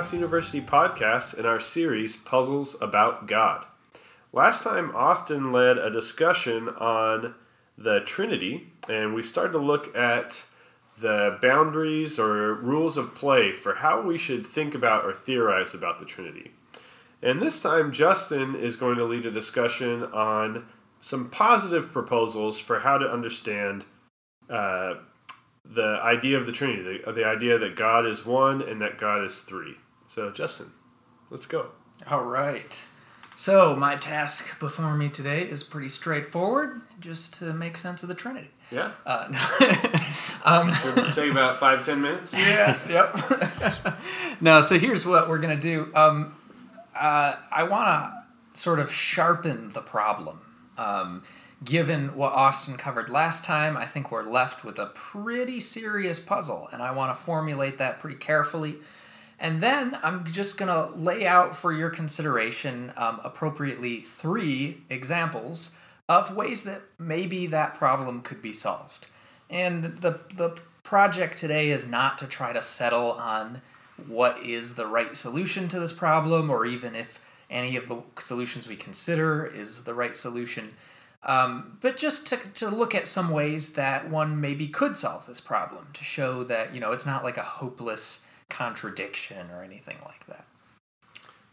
University podcast in our series Puzzles About God. Last time, Austin led a discussion on the Trinity, and we started to look at the boundaries or rules of play for how we should think about or theorize about the Trinity. And this time, Justin is going to lead a discussion on some positive proposals for how to understand uh, the idea of the Trinity, the, the idea that God is one and that God is three. So, Justin, let's go. All right. So, my task before me today is pretty straightforward, just to make sense of the Trinity. Yeah. Uh, no. um, take about five, ten minutes. Yeah, yep. no, so here's what we're going to do. Um, uh, I want to sort of sharpen the problem. Um, given what Austin covered last time, I think we're left with a pretty serious puzzle, and I want to formulate that pretty carefully. And then I'm just going to lay out for your consideration um, appropriately three examples of ways that maybe that problem could be solved. And the, the project today is not to try to settle on what is the right solution to this problem, or even if any of the solutions we consider is the right solution. Um, but just to, to look at some ways that one maybe could solve this problem to show that you know it's not like a hopeless contradiction or anything like that.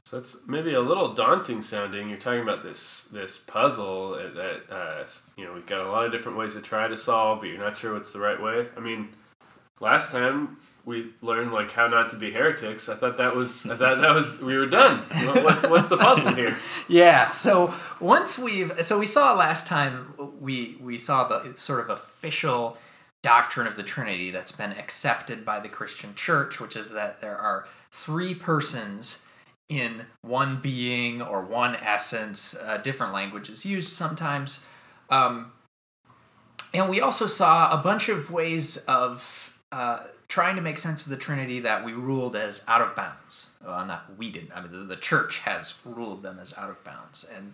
So it's maybe a little daunting sounding. You're talking about this this puzzle that uh, you know we've got a lot of different ways to try to solve, but you're not sure what's the right way. I mean, last time we learned like how not to be heretics. I thought that was I thought that was we were done. What's what's the puzzle here? yeah. So once we've so we saw last time we we saw the sort of official doctrine of the Trinity that's been accepted by the Christian Church, which is that there are three persons in one being or one essence. Uh, different languages used sometimes. Um, and we also saw a bunch of ways of uh, trying to make sense of the Trinity that we ruled as out of bounds. Well, not we didn't. I mean, the, the church has ruled them as out of bounds, and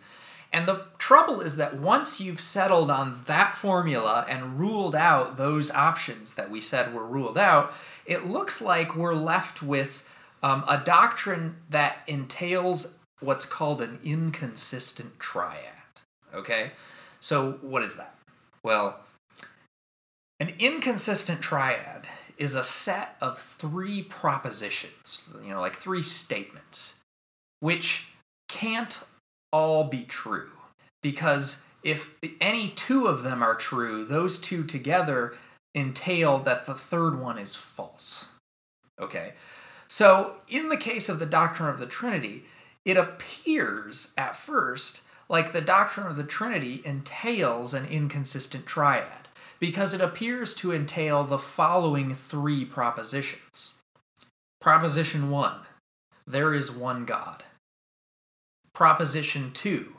and the trouble is that once you've settled on that formula and ruled out those options that we said were ruled out, it looks like we're left with um, a doctrine that entails what's called an inconsistent triad. Okay, so what is that? Well, an inconsistent triad is a set of three propositions, you know, like three statements, which can't all be true. Because if any two of them are true, those two together entail that the third one is false. Okay? So, in the case of the doctrine of the Trinity, it appears at first like the doctrine of the Trinity entails an inconsistent triad because it appears to entail the following three propositions. Proposition 1 There is one God. Proposition 2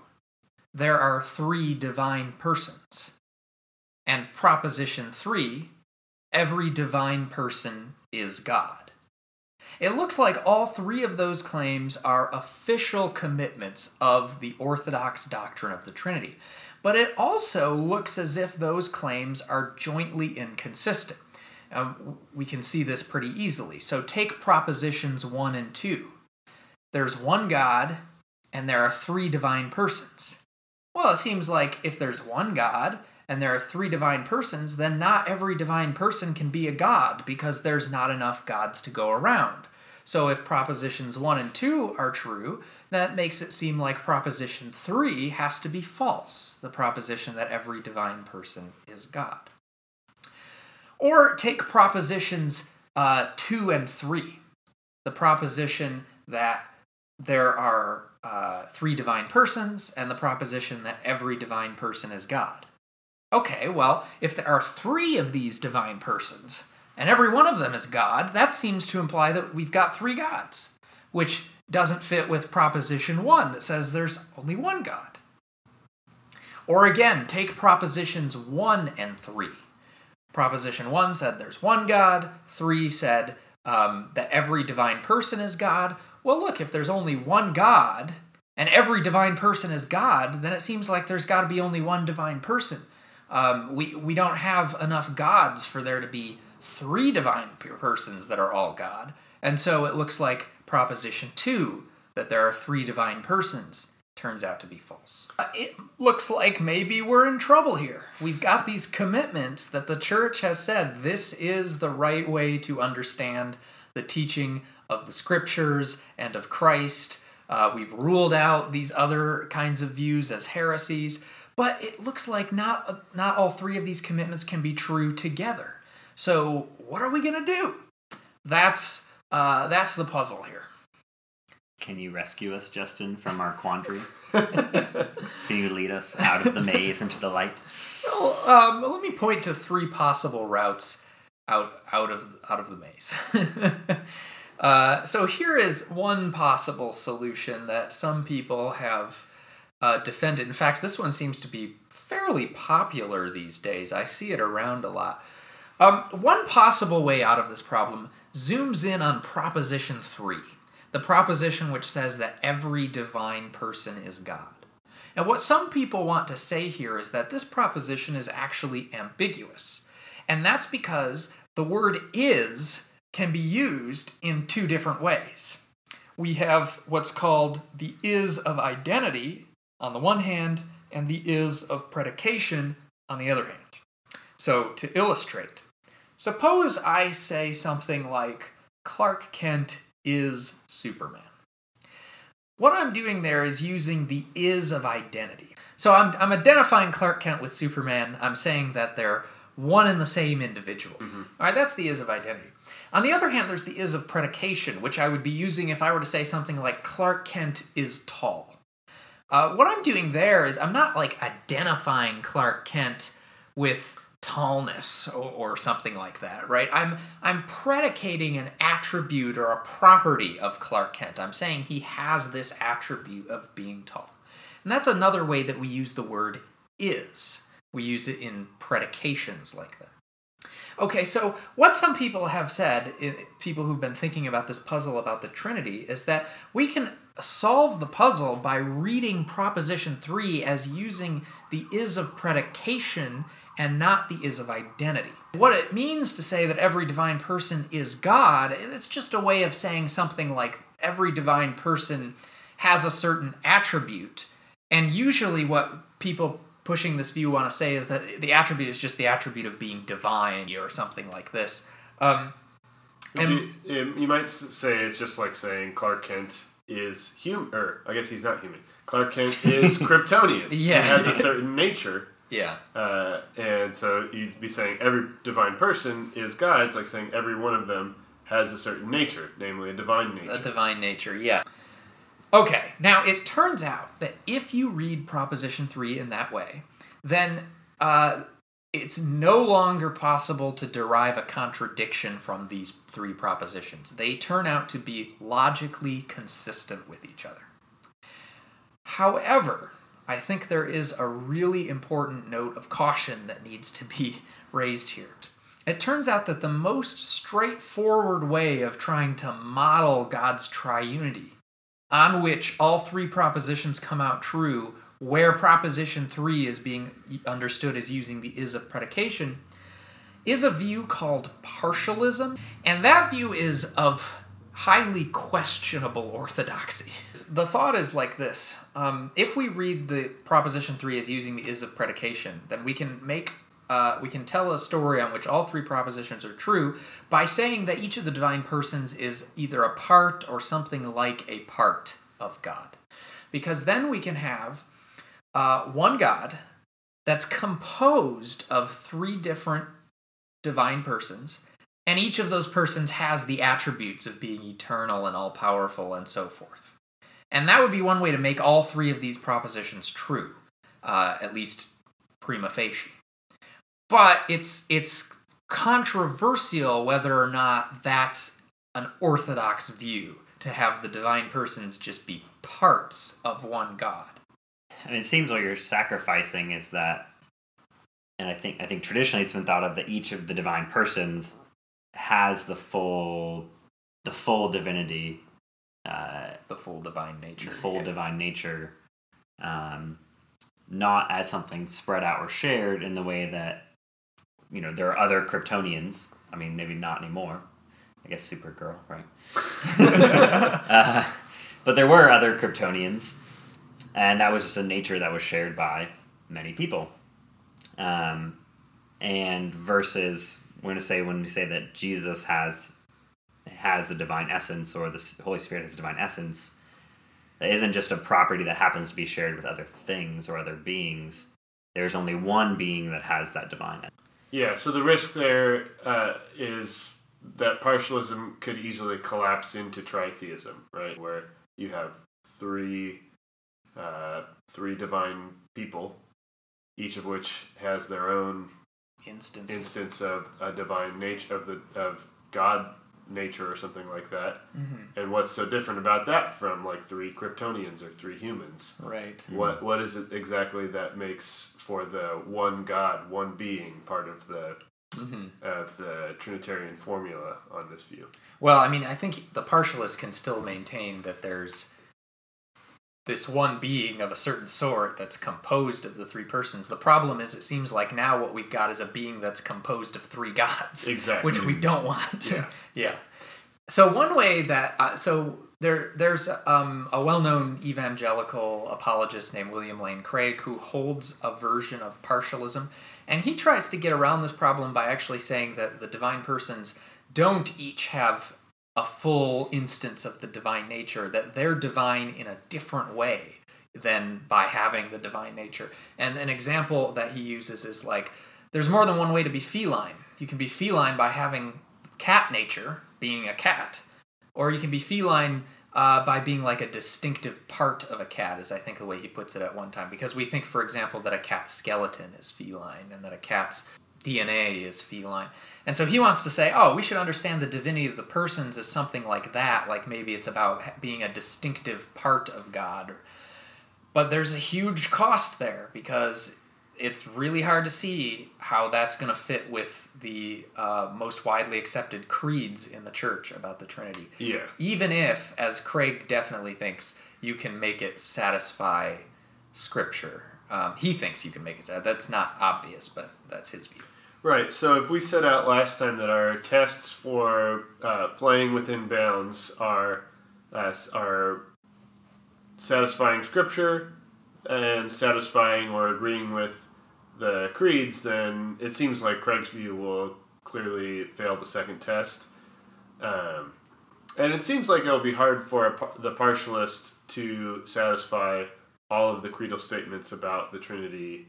There are three divine persons. And Proposition 3 Every divine person is God. It looks like all three of those claims are official commitments of the Orthodox doctrine of the Trinity but it also looks as if those claims are jointly inconsistent. Um, we can see this pretty easily. So take propositions 1 and 2. There's one God, and there are three divine persons. Well, it seems like if there's one God and there are three divine persons, then not every divine person can be a God because there's not enough gods to go around. So if propositions 1 and 2 are true, that makes it seem like proposition 3 has to be false, the proposition that every divine person is God. Or take propositions uh, 2 and 3, the proposition that there are uh, three divine persons, and the proposition that every divine person is God. Okay, well, if there are three of these divine persons, and every one of them is God, that seems to imply that we've got three gods, which doesn't fit with Proposition 1 that says there's only one God. Or again, take Propositions 1 and 3. Proposition 1 said there's one God, 3 said um, that every divine person is God. Well, look, if there's only one God and every divine person is God, then it seems like there's got to be only one divine person. Um, we, we don't have enough gods for there to be three divine persons that are all God. And so it looks like Proposition 2, that there are three divine persons, turns out to be false. Uh, it looks like maybe we're in trouble here. We've got these commitments that the church has said this is the right way to understand the teaching of the scriptures and of Christ. Uh, we've ruled out these other kinds of views as heresies, but it looks like not not all three of these commitments can be true together. So what are we gonna do? That's uh, that's the puzzle here. Can you rescue us, Justin, from our quandary? Can you lead us out of the maze into the light? Well, um, let me point to three possible routes out out of out of the maze. uh, so here is one possible solution that some people have uh, defended. In fact, this one seems to be fairly popular these days. I see it around a lot. Um, one possible way out of this problem zooms in on Proposition 3, the proposition which says that every divine person is God. And what some people want to say here is that this proposition is actually ambiguous. And that's because the word is can be used in two different ways. We have what's called the is of identity on the one hand, and the is of predication on the other hand. So, to illustrate, suppose I say something like Clark Kent is Superman. What I'm doing there is using the is of identity. So I'm, I'm identifying Clark Kent with Superman. I'm saying that they're one and the same individual. Mm-hmm. All right, that's the is of identity. On the other hand, there's the is of predication, which I would be using if I were to say something like Clark Kent is tall. Uh, what I'm doing there is I'm not like identifying Clark Kent with tallness or, or, something like that, right? I'm I'm predicating an attribute or a property of Clark Kent. I'm saying he has this attribute of being tall. And that's another way that we use the word is. We use it in predications like that. Okay, so what some people have said, people who've been thinking about this puzzle about the Trinity, is that we can solve the puzzle by reading Proposition 3 as using the is of predication and not the is of identity. What it means to say that every divine person is God, it's just a way of saying something like every divine person has a certain attribute. And usually, what people pushing this view want to say is that the attribute is just the attribute of being divine or something like this. Um, and you, you might say it's just like saying Clark Kent is human, or I guess he's not human. Clark Kent is Kryptonian. yeah, he has a certain nature. Yeah. Uh, and so you'd be saying every divine person is God. It's like saying every one of them has a certain nature, namely a divine nature. A divine nature, yeah. Okay, now it turns out that if you read Proposition 3 in that way, then uh, it's no longer possible to derive a contradiction from these three propositions. They turn out to be logically consistent with each other. However, I think there is a really important note of caution that needs to be raised here. It turns out that the most straightforward way of trying to model God's triunity, on which all three propositions come out true, where proposition 3 is being understood as using the is of predication, is a view called partialism, and that view is of highly questionable orthodoxy. The thought is like this um, if we read the proposition 3 as using the is of predication, then we can make uh, we can tell a story on which all three propositions are true by saying that each of the divine persons is either a part or something like a part of God. Because then we can have uh, one God that's composed of three different divine persons and each of those persons has the attributes of being eternal and all powerful and so forth. And that would be one way to make all three of these propositions true, uh, at least prima facie. But it's it's controversial whether or not that's an orthodox view to have the divine persons just be parts of one God. Mean, it seems what you're sacrificing is that, and I think I think traditionally it's been thought of that each of the divine persons has the full the full divinity uh, the full divine nature the full yeah. divine nature um, not as something spread out or shared in the way that you know there are other kryptonians i mean maybe not anymore I guess Supergirl, right? uh, but there were other Kryptonians, and that was just a nature that was shared by many people. Um, and versus, we're going to say when we say that Jesus has has the divine essence or the Holy Spirit has the divine essence, that isn't just a property that happens to be shared with other things or other beings. There's only one being that has that divine. essence. Yeah, so the risk there uh, is that partialism could easily collapse into tritheism, right? Where you have three, uh, three divine people, each of which has their own Instance. instance of a divine nature of the of God nature or something like that. Mhm. And what's so different about that from like three Kryptonians or three humans? Right. What what is it exactly that makes for the one God, one being part of the hmm of the Trinitarian formula on this view? Well, I mean, I think the partialist can still maintain that there's this one being of a certain sort that's composed of the three persons. The problem is, it seems like now what we've got is a being that's composed of three gods, Exactly. which we don't want. Yeah. yeah. So one way that uh, so there there's um, a well-known evangelical apologist named William Lane Craig who holds a version of partialism, and he tries to get around this problem by actually saying that the divine persons don't each have a full instance of the divine nature, that they're divine in a different way than by having the divine nature. And an example that he uses is like there's more than one way to be feline. You can be feline by having cat nature, being a cat, or you can be feline uh, by being like a distinctive part of a cat, is I think the way he puts it at one time. Because we think, for example, that a cat's skeleton is feline and that a cat's DNA is feline. And so he wants to say, oh, we should understand the divinity of the persons as something like that, like maybe it's about being a distinctive part of God. But there's a huge cost there because it's really hard to see how that's going to fit with the uh, most widely accepted creeds in the church about the Trinity. Yeah. Even if, as Craig definitely thinks, you can make it satisfy Scripture. Um, he thinks you can make it. That's not obvious, but that's his view. Right. So if we set out last time that our tests for uh, playing within bounds are uh, are satisfying Scripture and satisfying or agreeing with the creeds, then it seems like Craig's view will clearly fail the second test. Um, and it seems like it'll be hard for the partialist to satisfy all of the creedal statements about the Trinity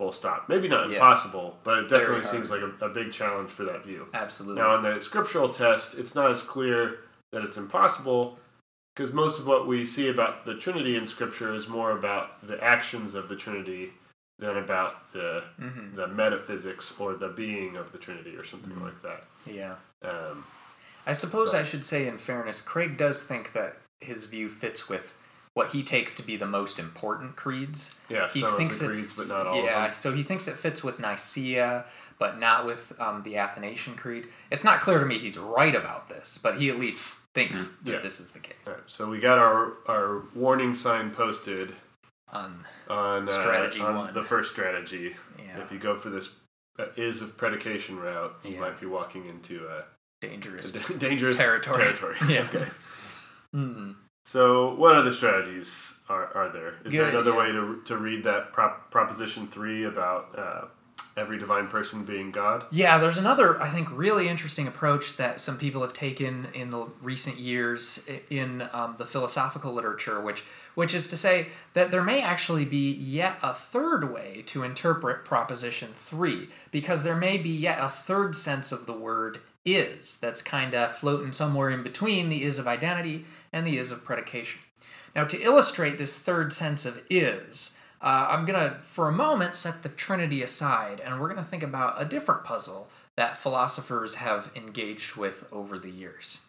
full stop. Maybe not Yeah. impossible, but it definitely seems like a, a big challenge for that view. Absolutely. Now, on the scriptural test, it's not as clear that it's impossible because most of what we see about the Trinity in Scripture is more about the actions of the Trinity than about the hmm the metaphysics or the being of the Trinity or something like that. Yeah. Um, I suppose I should say, in fairness, Craig does think that his view fits with what he takes to be the most important creeds. yeah, He thinks it's creeds, but not all yeah. of them. So he thinks it fits with Nicaea, but not with um, the Athanasian Creed. It's not clear to me he's right about this, but he at least thinks that Mm-hmm. Yeah. this is the case. All right, so we got our our warning sign posted On on uh, Strategy on one. the first strategy. yeah, If you go for this uh, is of predication route, you Yeah. might be walking into a, dangerous a dangerous territory. territory. Yeah. Okay. Mm. So, what other strategies are, are there? Is there another yeah. way to, to read that prop, proposition three about uh, every divine person being God? Yeah, there's another, I think, really interesting approach that some people have taken in the recent years in um, the philosophical literature, which, which is to say that there may actually be yet a third way to interpret Proposition 3, because there may be yet a third sense of the word is that's kind of floating somewhere in between the is of identity and the is of predication. Now, to illustrate this third sense of is, uh, I'm going to, for a moment, set the Trinity aside, and we're going to think about a different puzzle that philosophers have engaged with over the years.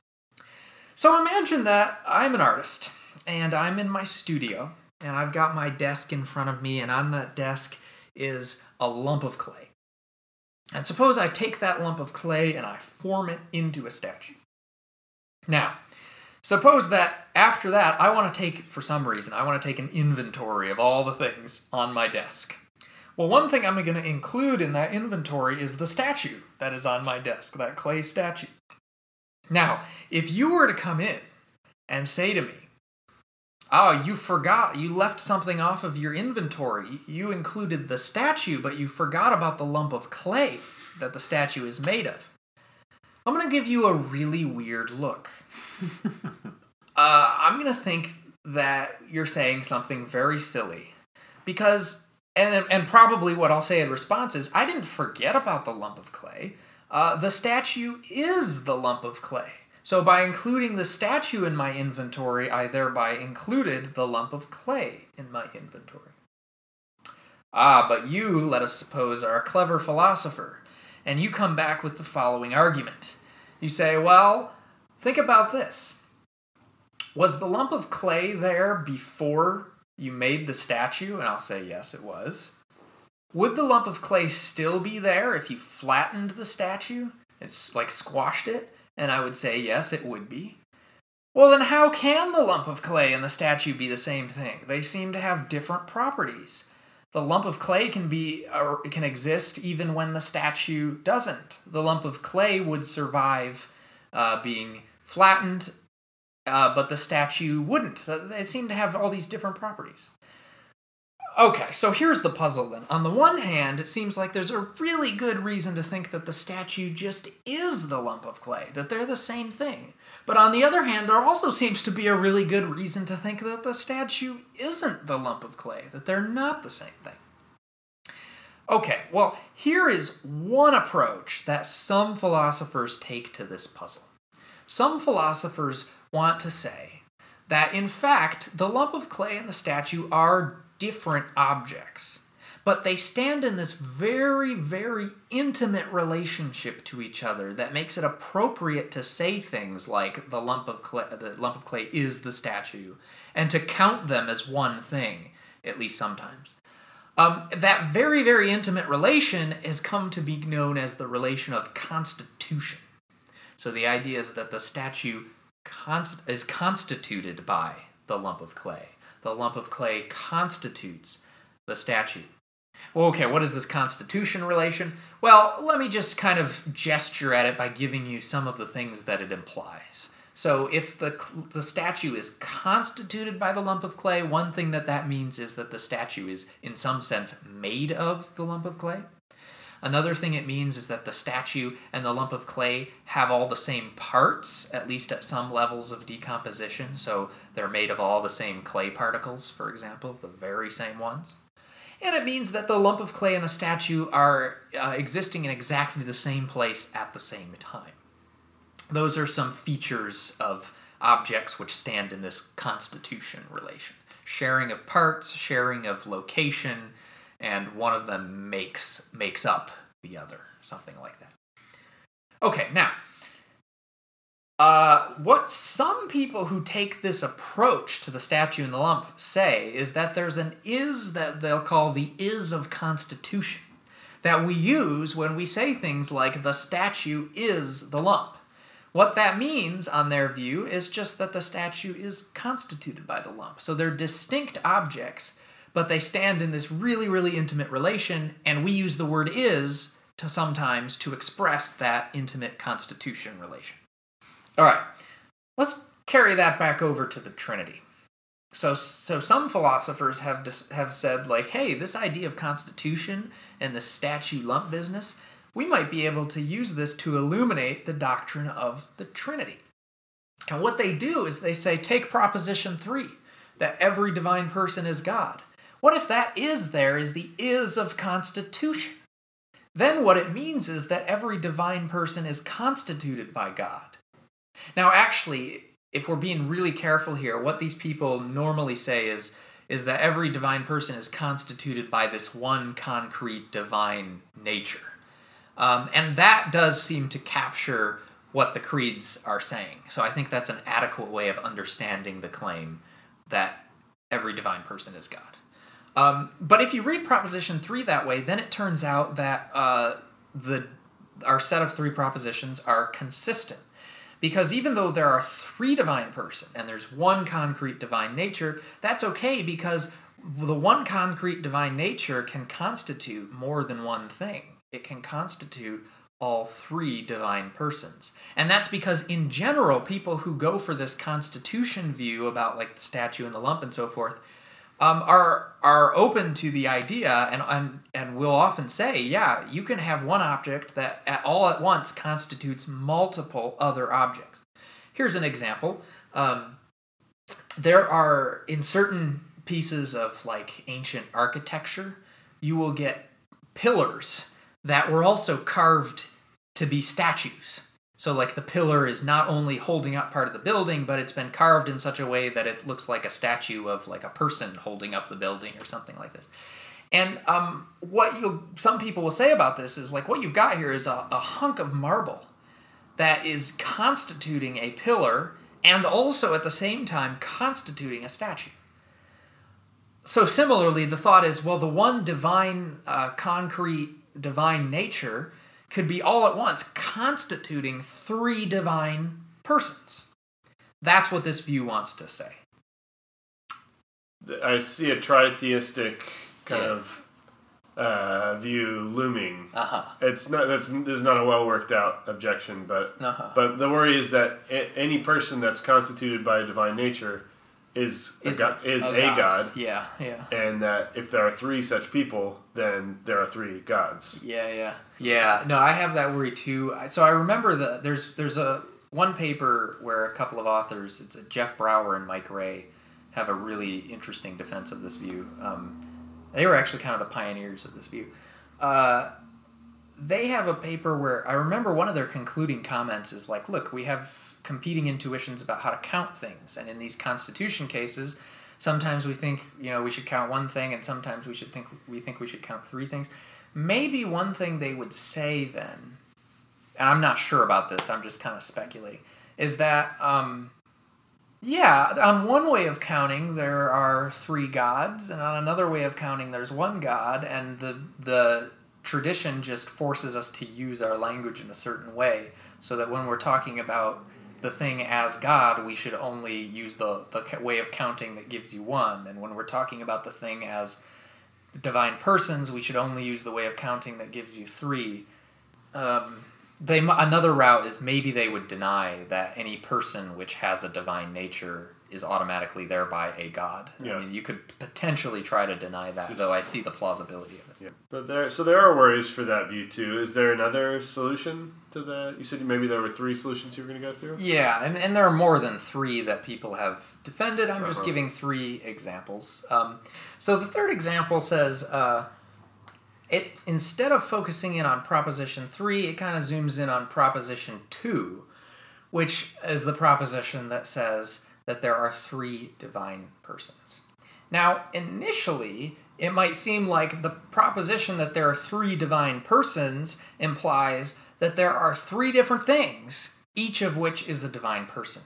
So imagine that I'm an artist, and I'm in my studio, and I've got my desk in front of me, and on that desk is a lump of clay. And suppose I take that lump of clay and I form it into a statue. Now, Suppose that after that, I want to take, for some reason, I want to take an inventory of all the things on my desk. Well, one thing I'm going to include in that inventory is the statue that is on my desk, that clay statue. Now, if you were to come in and say to me, Oh, you forgot, you left something off of your inventory. You included the statue, but you forgot about the lump of clay that the statue is made of. I'm going to give you a really weird look. uh, I'm to think that you're saying something very silly. Because, and, and probably what I'll say in response is, I didn't forget about the lump of clay. Uh, the statue is the lump of clay. So by including the statue in my inventory, I thereby included the lump of clay in my inventory. Ah, but you, let us suppose, are a clever philosopher, and you come back with the following argument. You say, well, think about this. Was the lump of clay there before you made the statue? And I'll say, yes, it was. Would the lump of clay still be there if you flattened the statue? It's like squashed it? And I would say, yes, it would be. Well, then how can the lump of clay and the statue be the same thing? They seem to have different properties. The lump of clay can be or can exist even when the statue doesn't. The lump of clay would survive uh, being flattened, uh, but the statue wouldn't. They seem to have all these different properties. Okay, so here's the puzzle then. On the one hand, it seems like there's a really good reason to think that the statue just is the lump of clay, that they're the same thing. But on the other hand, there also seems to be a really good reason to think that the statue isn't the lump of clay, that they're not the same thing. Okay, well, here is one approach that some philosophers take to this puzzle. Some philosophers want to say that, in fact, the lump of clay and the statue are different objects, but they stand in this very, very intimate relationship to each other that makes it appropriate to say things like the lump of clay, the lump of clay is the statue, and to count them as one thing, at least sometimes. Um, that very, very intimate relation has come to be known as the relation of constitution. So the idea is that the statue const- is constituted by the lump of clay the lump of clay constitutes the statue. Okay, what is this constitution relation? Well, let me just kind of gesture at it by giving you some of the things that it implies. So, if the, the statue is constituted by the lump of clay, one thing that that means is that the statue is, in some sense, made of the lump of clay. Another thing it means is that the statue and the lump of clay have all the same parts, at least at some levels of decomposition. So they're made of all the same clay particles, for example, the very same ones. And it means that the lump of clay and the statue are uh, existing in exactly the same place at the same time. Those are some features of objects which stand in this constitution relation sharing of parts, sharing of location, and one of them makes makes up the other, something like that. Okay, now, uh, what some people who take this approach to the statue and the lump say is that there's an is that they'll call the is of constitution that we use when we say things like the statue is the lump. What that means, on their view, is just that the statue is constituted by the lump. So they're distinct objects but they stand in this really, really intimate relation, and we use the word is to sometimes to express that intimate constitution relation. All right, let's carry that back over to the Trinity. So, so some philosophers have dis- have said like, hey, this idea of constitution and the statue lump business, we might be able to use this to illuminate the doctrine of the Trinity. And what they do is they say, take proposition three, that every divine person is God. What if that is there is the is of constitution? Then what it means is that every divine person is constituted by God. Now, actually, if we're being really careful here, what these people normally say is, is that every divine person is constituted by this one concrete divine nature. Um, and that does seem to capture what the creeds are saying. So I think that's an adequate way of understanding the claim that every divine person is God. Um, but if you read Proposition 3 that way, then it turns out that uh, the our set of three propositions are consistent. Because even though there are three divine person and there's one concrete divine nature, that's okay because the one concrete divine nature can constitute more than one thing. It can constitute all three divine persons. And that's because, in general, people who go for this constitution view about like the statue and the lump and so forth um, are are open to the idea and, and and will often say, yeah, you can have one object that at all at once constitutes multiple other objects. Here's an example. Um, there are in certain pieces of like ancient architecture, you will get pillars that were also carved to be statues. So, like, the pillar is not only holding up part of the building, but it's been carved in such a way that it looks like a statue of like a person holding up the building or something like this. And um, what you some people will say about this is like what you've got here is a, a hunk of marble that is constituting a pillar and also at the same time constituting a statue. So similarly, the thought is well, the one divine, uh, concrete, divine nature could be all at once constituting three divine persons. That's what this view wants to say. I see a tritheistic kind Yeah. of uh, view looming. Uh huh. It's not that's this is not a well worked out objection, but Uh-huh. but the worry is that a- any person that's constituted by a divine nature is a god, is a, god. Yeah, yeah. and that if there are three such people, then there are three gods. Yeah, yeah, yeah. No, I have that worry too. So I remember that there's there's a one paper where a couple of authors, it's a Jeff Brower and Mike Rea, have a really interesting defense of this view. Um, they were actually kind of the pioneers of this view. Uh, they have a paper where I remember one of their concluding comments is like, look, we have competing intuitions about how to count things, and in these constitution cases, sometimes we think you know we should count one thing, and sometimes we should think we think we should count three things. Maybe one thing they would say then, and I'm not sure about this, I'm just kind of speculating, is that um, yeah, on one way of counting there are three gods, and on another way of counting there's one god, and the the tradition just forces us to use our language in a certain way, so that when we're talking about the thing as God, we should only use the, the way of counting that gives you one, and when we're talking about the thing as divine persons, we should only use the way of counting that gives you three. Um, they another route is maybe they would deny that any person which has a divine nature is automatically thereby a god. Yeah. I mean, you could potentially try to deny that, though I see the plausibility of it. Yeah, but there so there are worries for that view too. Is there another solution to that? You said maybe there were three solutions you were going to go through. Yeah, and, and there are more than three that people have defended. I'm just Uh-huh. giving three examples. Um, so the third example says uh, it instead of focusing in on proposition three, it kind of zooms in on proposition two, which is the proposition that says that there are three divine persons. Now, initially, it might seem like the proposition that there are three divine persons implies that there are three different things, each of which is a divine person.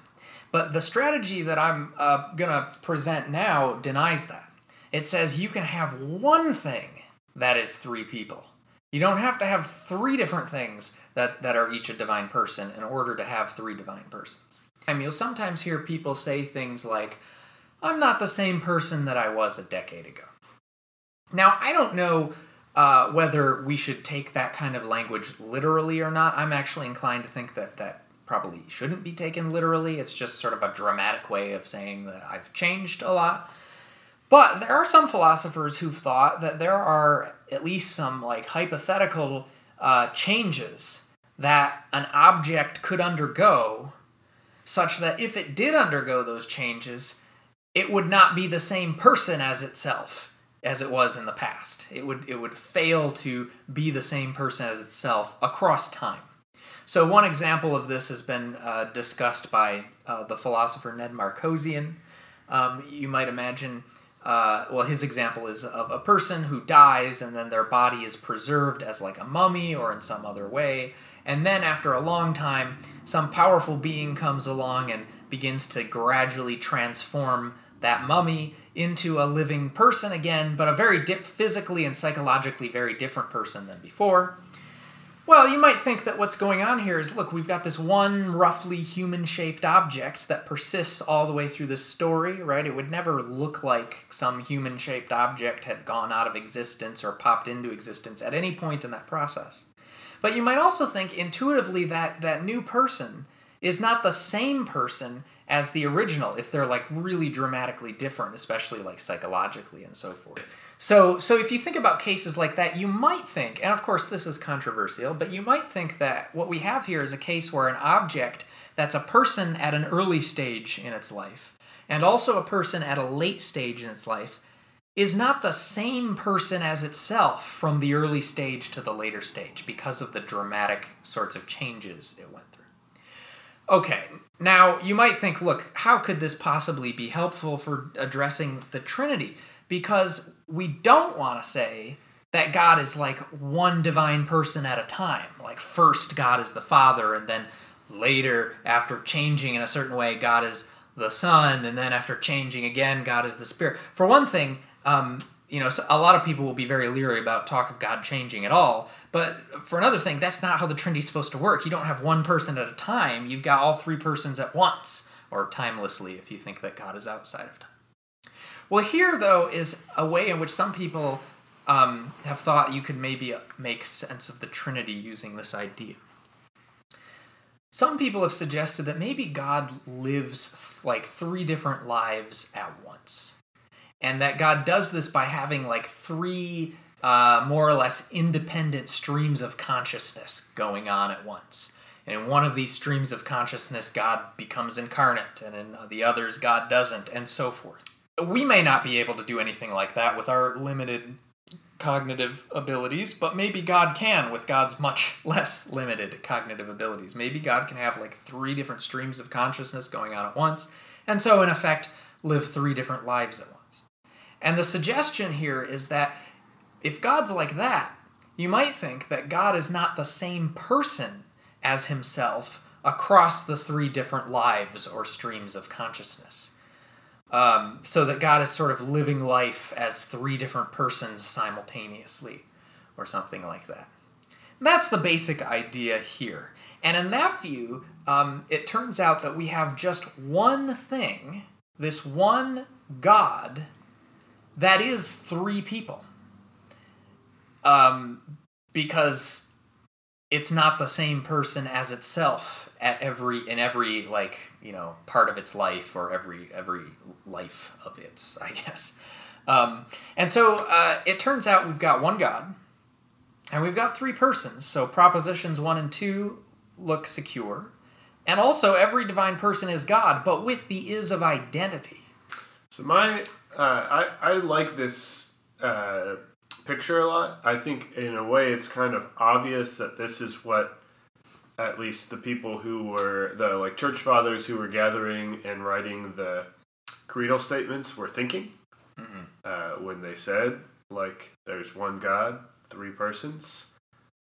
But the strategy that I'm uh, going to present now denies that. It says you can have one thing that is three people. You don't have to have three different things that, that are each a divine person in order to have three divine persons. I mean, you'll sometimes hear people say things like, I'm not the same person that I was a decade ago. Now, I don't know uh, whether we should take that kind of language literally or not. I'm actually inclined to think that that probably shouldn't be taken literally. It's just sort of a dramatic way of saying that I've changed a lot. But there are some philosophers who've thought that there are at least some like hypothetical uh, changes that an object could undergo, such that if it did undergo those changes, it would not be the same person as itself as it was in the past. It would it would fail to be the same person as itself across time. So one example of this has been uh, discussed by uh, the philosopher Ned Markosian. Um, you might imagine, uh, well, his example is of a person who dies and then their body is preserved as like a mummy or in some other way. And then after a long time, some powerful being comes along and begins to gradually transform that mummy into a living person again, but a very di- physically and psychologically very different person than before. Well, you might think that what's going on here is look, we've got this one roughly human shaped object that persists all the way through this story, right? It would never look like some human shaped object had gone out of existence or popped into existence at any point in that process. But you might also think intuitively that that new person is not the same person as the original if they're like really dramatically different, especially like psychologically and so forth. So so if you think about cases like that, you might think, and of course this is controversial, but you might think that what we have here is a case where an object that's a person at an early stage in its life and also a person at a late stage in its life is not the same person as itself from the early stage to the later stage because of the dramatic sorts of changes it went through. Okay, now you might think, look, how could this possibly be helpful for addressing the Trinity? Because we don't want to say that God is like one divine person at a time. Like, first, God is the Father, and then later, after changing in a certain way, God is the Son, and then after changing again, God is the Spirit. For one thing, um, you know, a lot of people will be very leery about talk of God changing at all. But for another thing, that's not how the Trinity's supposed to work. You don't have one person at a time. You've got all three persons at once, or timelessly, if you think that God is outside of time. Well, here though is a way in which some people um, have thought you could maybe make sense of the Trinity using this idea. Some people have suggested that maybe God lives like three different lives at once and that God does this by having like three uh, more or less independent streams of consciousness going on at once. And in one of these streams of consciousness, God becomes incarnate, and in the others, God doesn't, and so forth. We may not be able to do anything like that with our limited cognitive abilities, but maybe God can with God's much less limited cognitive abilities. Maybe God can have like three different streams of consciousness going on at once, and so in effect, live three different lives at once. And the suggestion here is that if God's like that, you might think that God is not the same person as himself across the three different lives or streams of consciousness. Um, so that God is sort of living life as three different persons simultaneously, or something like that. And that's the basic idea here. And in that view, um, it turns out that we have just one thing, this one God, that is three people. Um, because it's not the same person as itself at every in every like you know part of its life or every every life of its I guess. Um, and so uh, it turns out we've got one God, and we've got three persons. So propositions one and two look secure, and also every divine person is God, but with the is of identity. So my uh, I I like this uh, picture a lot. I think in a way it's kind of obvious that this is what at least the people who were the like church fathers who were gathering and writing the creedal statements were thinking mm-hmm. uh, when they said like there's one God, three persons,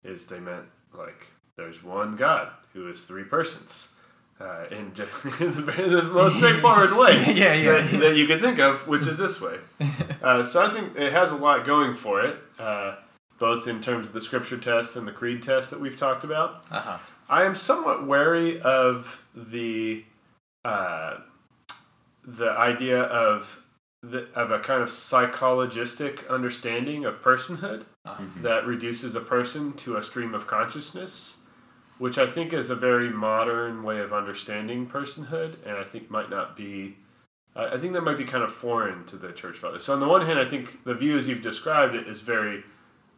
is they meant like there's one God who is three persons uh, in, in, the, most straightforward way yeah, yeah, that, yeah. that, you could think of, which is this way. Uh, so I think it has a lot going for it, uh, both in terms of the scripture test and the creed test that we've talked about. Uh-huh. I am somewhat wary of the uh, the idea of the, of a kind of psychologistic understanding of personhood uh-huh. that reduces a person to a stream of consciousness which I think is a very modern way of understanding personhood, and I think might not be. I think that might be kind of foreign to the church fathers. So on the one hand, I think the view as you've described it is very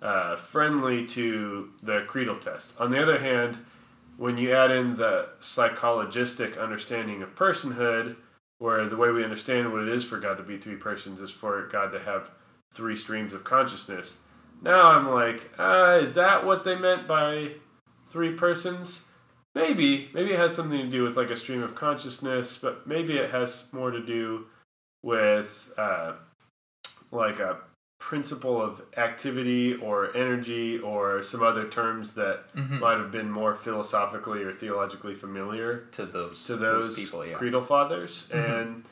uh, friendly to the creedal test. On the other hand, when you add in the psychologistic understanding of personhood, where the way we understand what it is for God to be three persons is for God to have three streams of consciousness. Now I'm like, uh, is that what they meant by three persons. Maybe, maybe it has something to do with like a stream of consciousness, but maybe it has more to do with uh, like a principle of activity or energy or some other terms that mm-hmm. might have been more philosophically or theologically familiar to those to those, those people, yeah. creedal fathers. Mm-hmm. And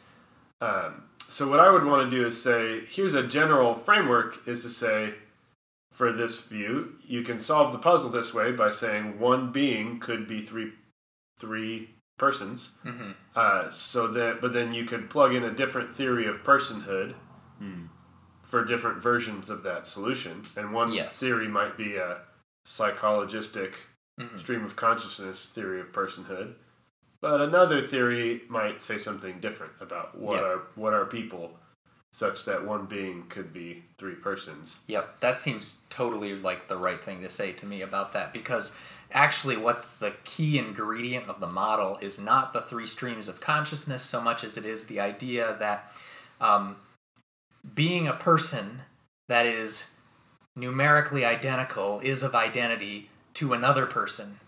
um, so, what I would want to do is say, here's a general framework: is to say for this view, you can solve the puzzle this way by saying one being could be three three persons. Mm-hmm. Uh, so that, but then you could plug in a different theory of personhood mm. for different versions of that solution. And one yes. theory might be a psychologistic Mhm. stream of consciousness theory of personhood. But another theory might say something different about what Yeah. are what are people, such that one being could be three persons. Yep, that seems totally like the right thing to say to me about that because actually, what's the key ingredient of the model is not the three streams of consciousness so much as it is the idea that um, being a person that is numerically identical is of identity to another person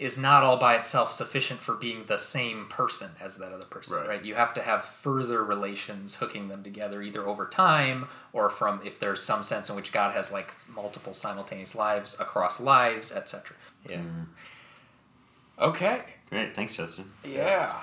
is not all by itself sufficient for being the same person as that other person Right. right, you have to have further relations hooking them together either over time or from if there's some sense in which god has like multiple simultaneous lives across lives etc yeah mm-hmm. okay Great. Thanks, Justin. yeah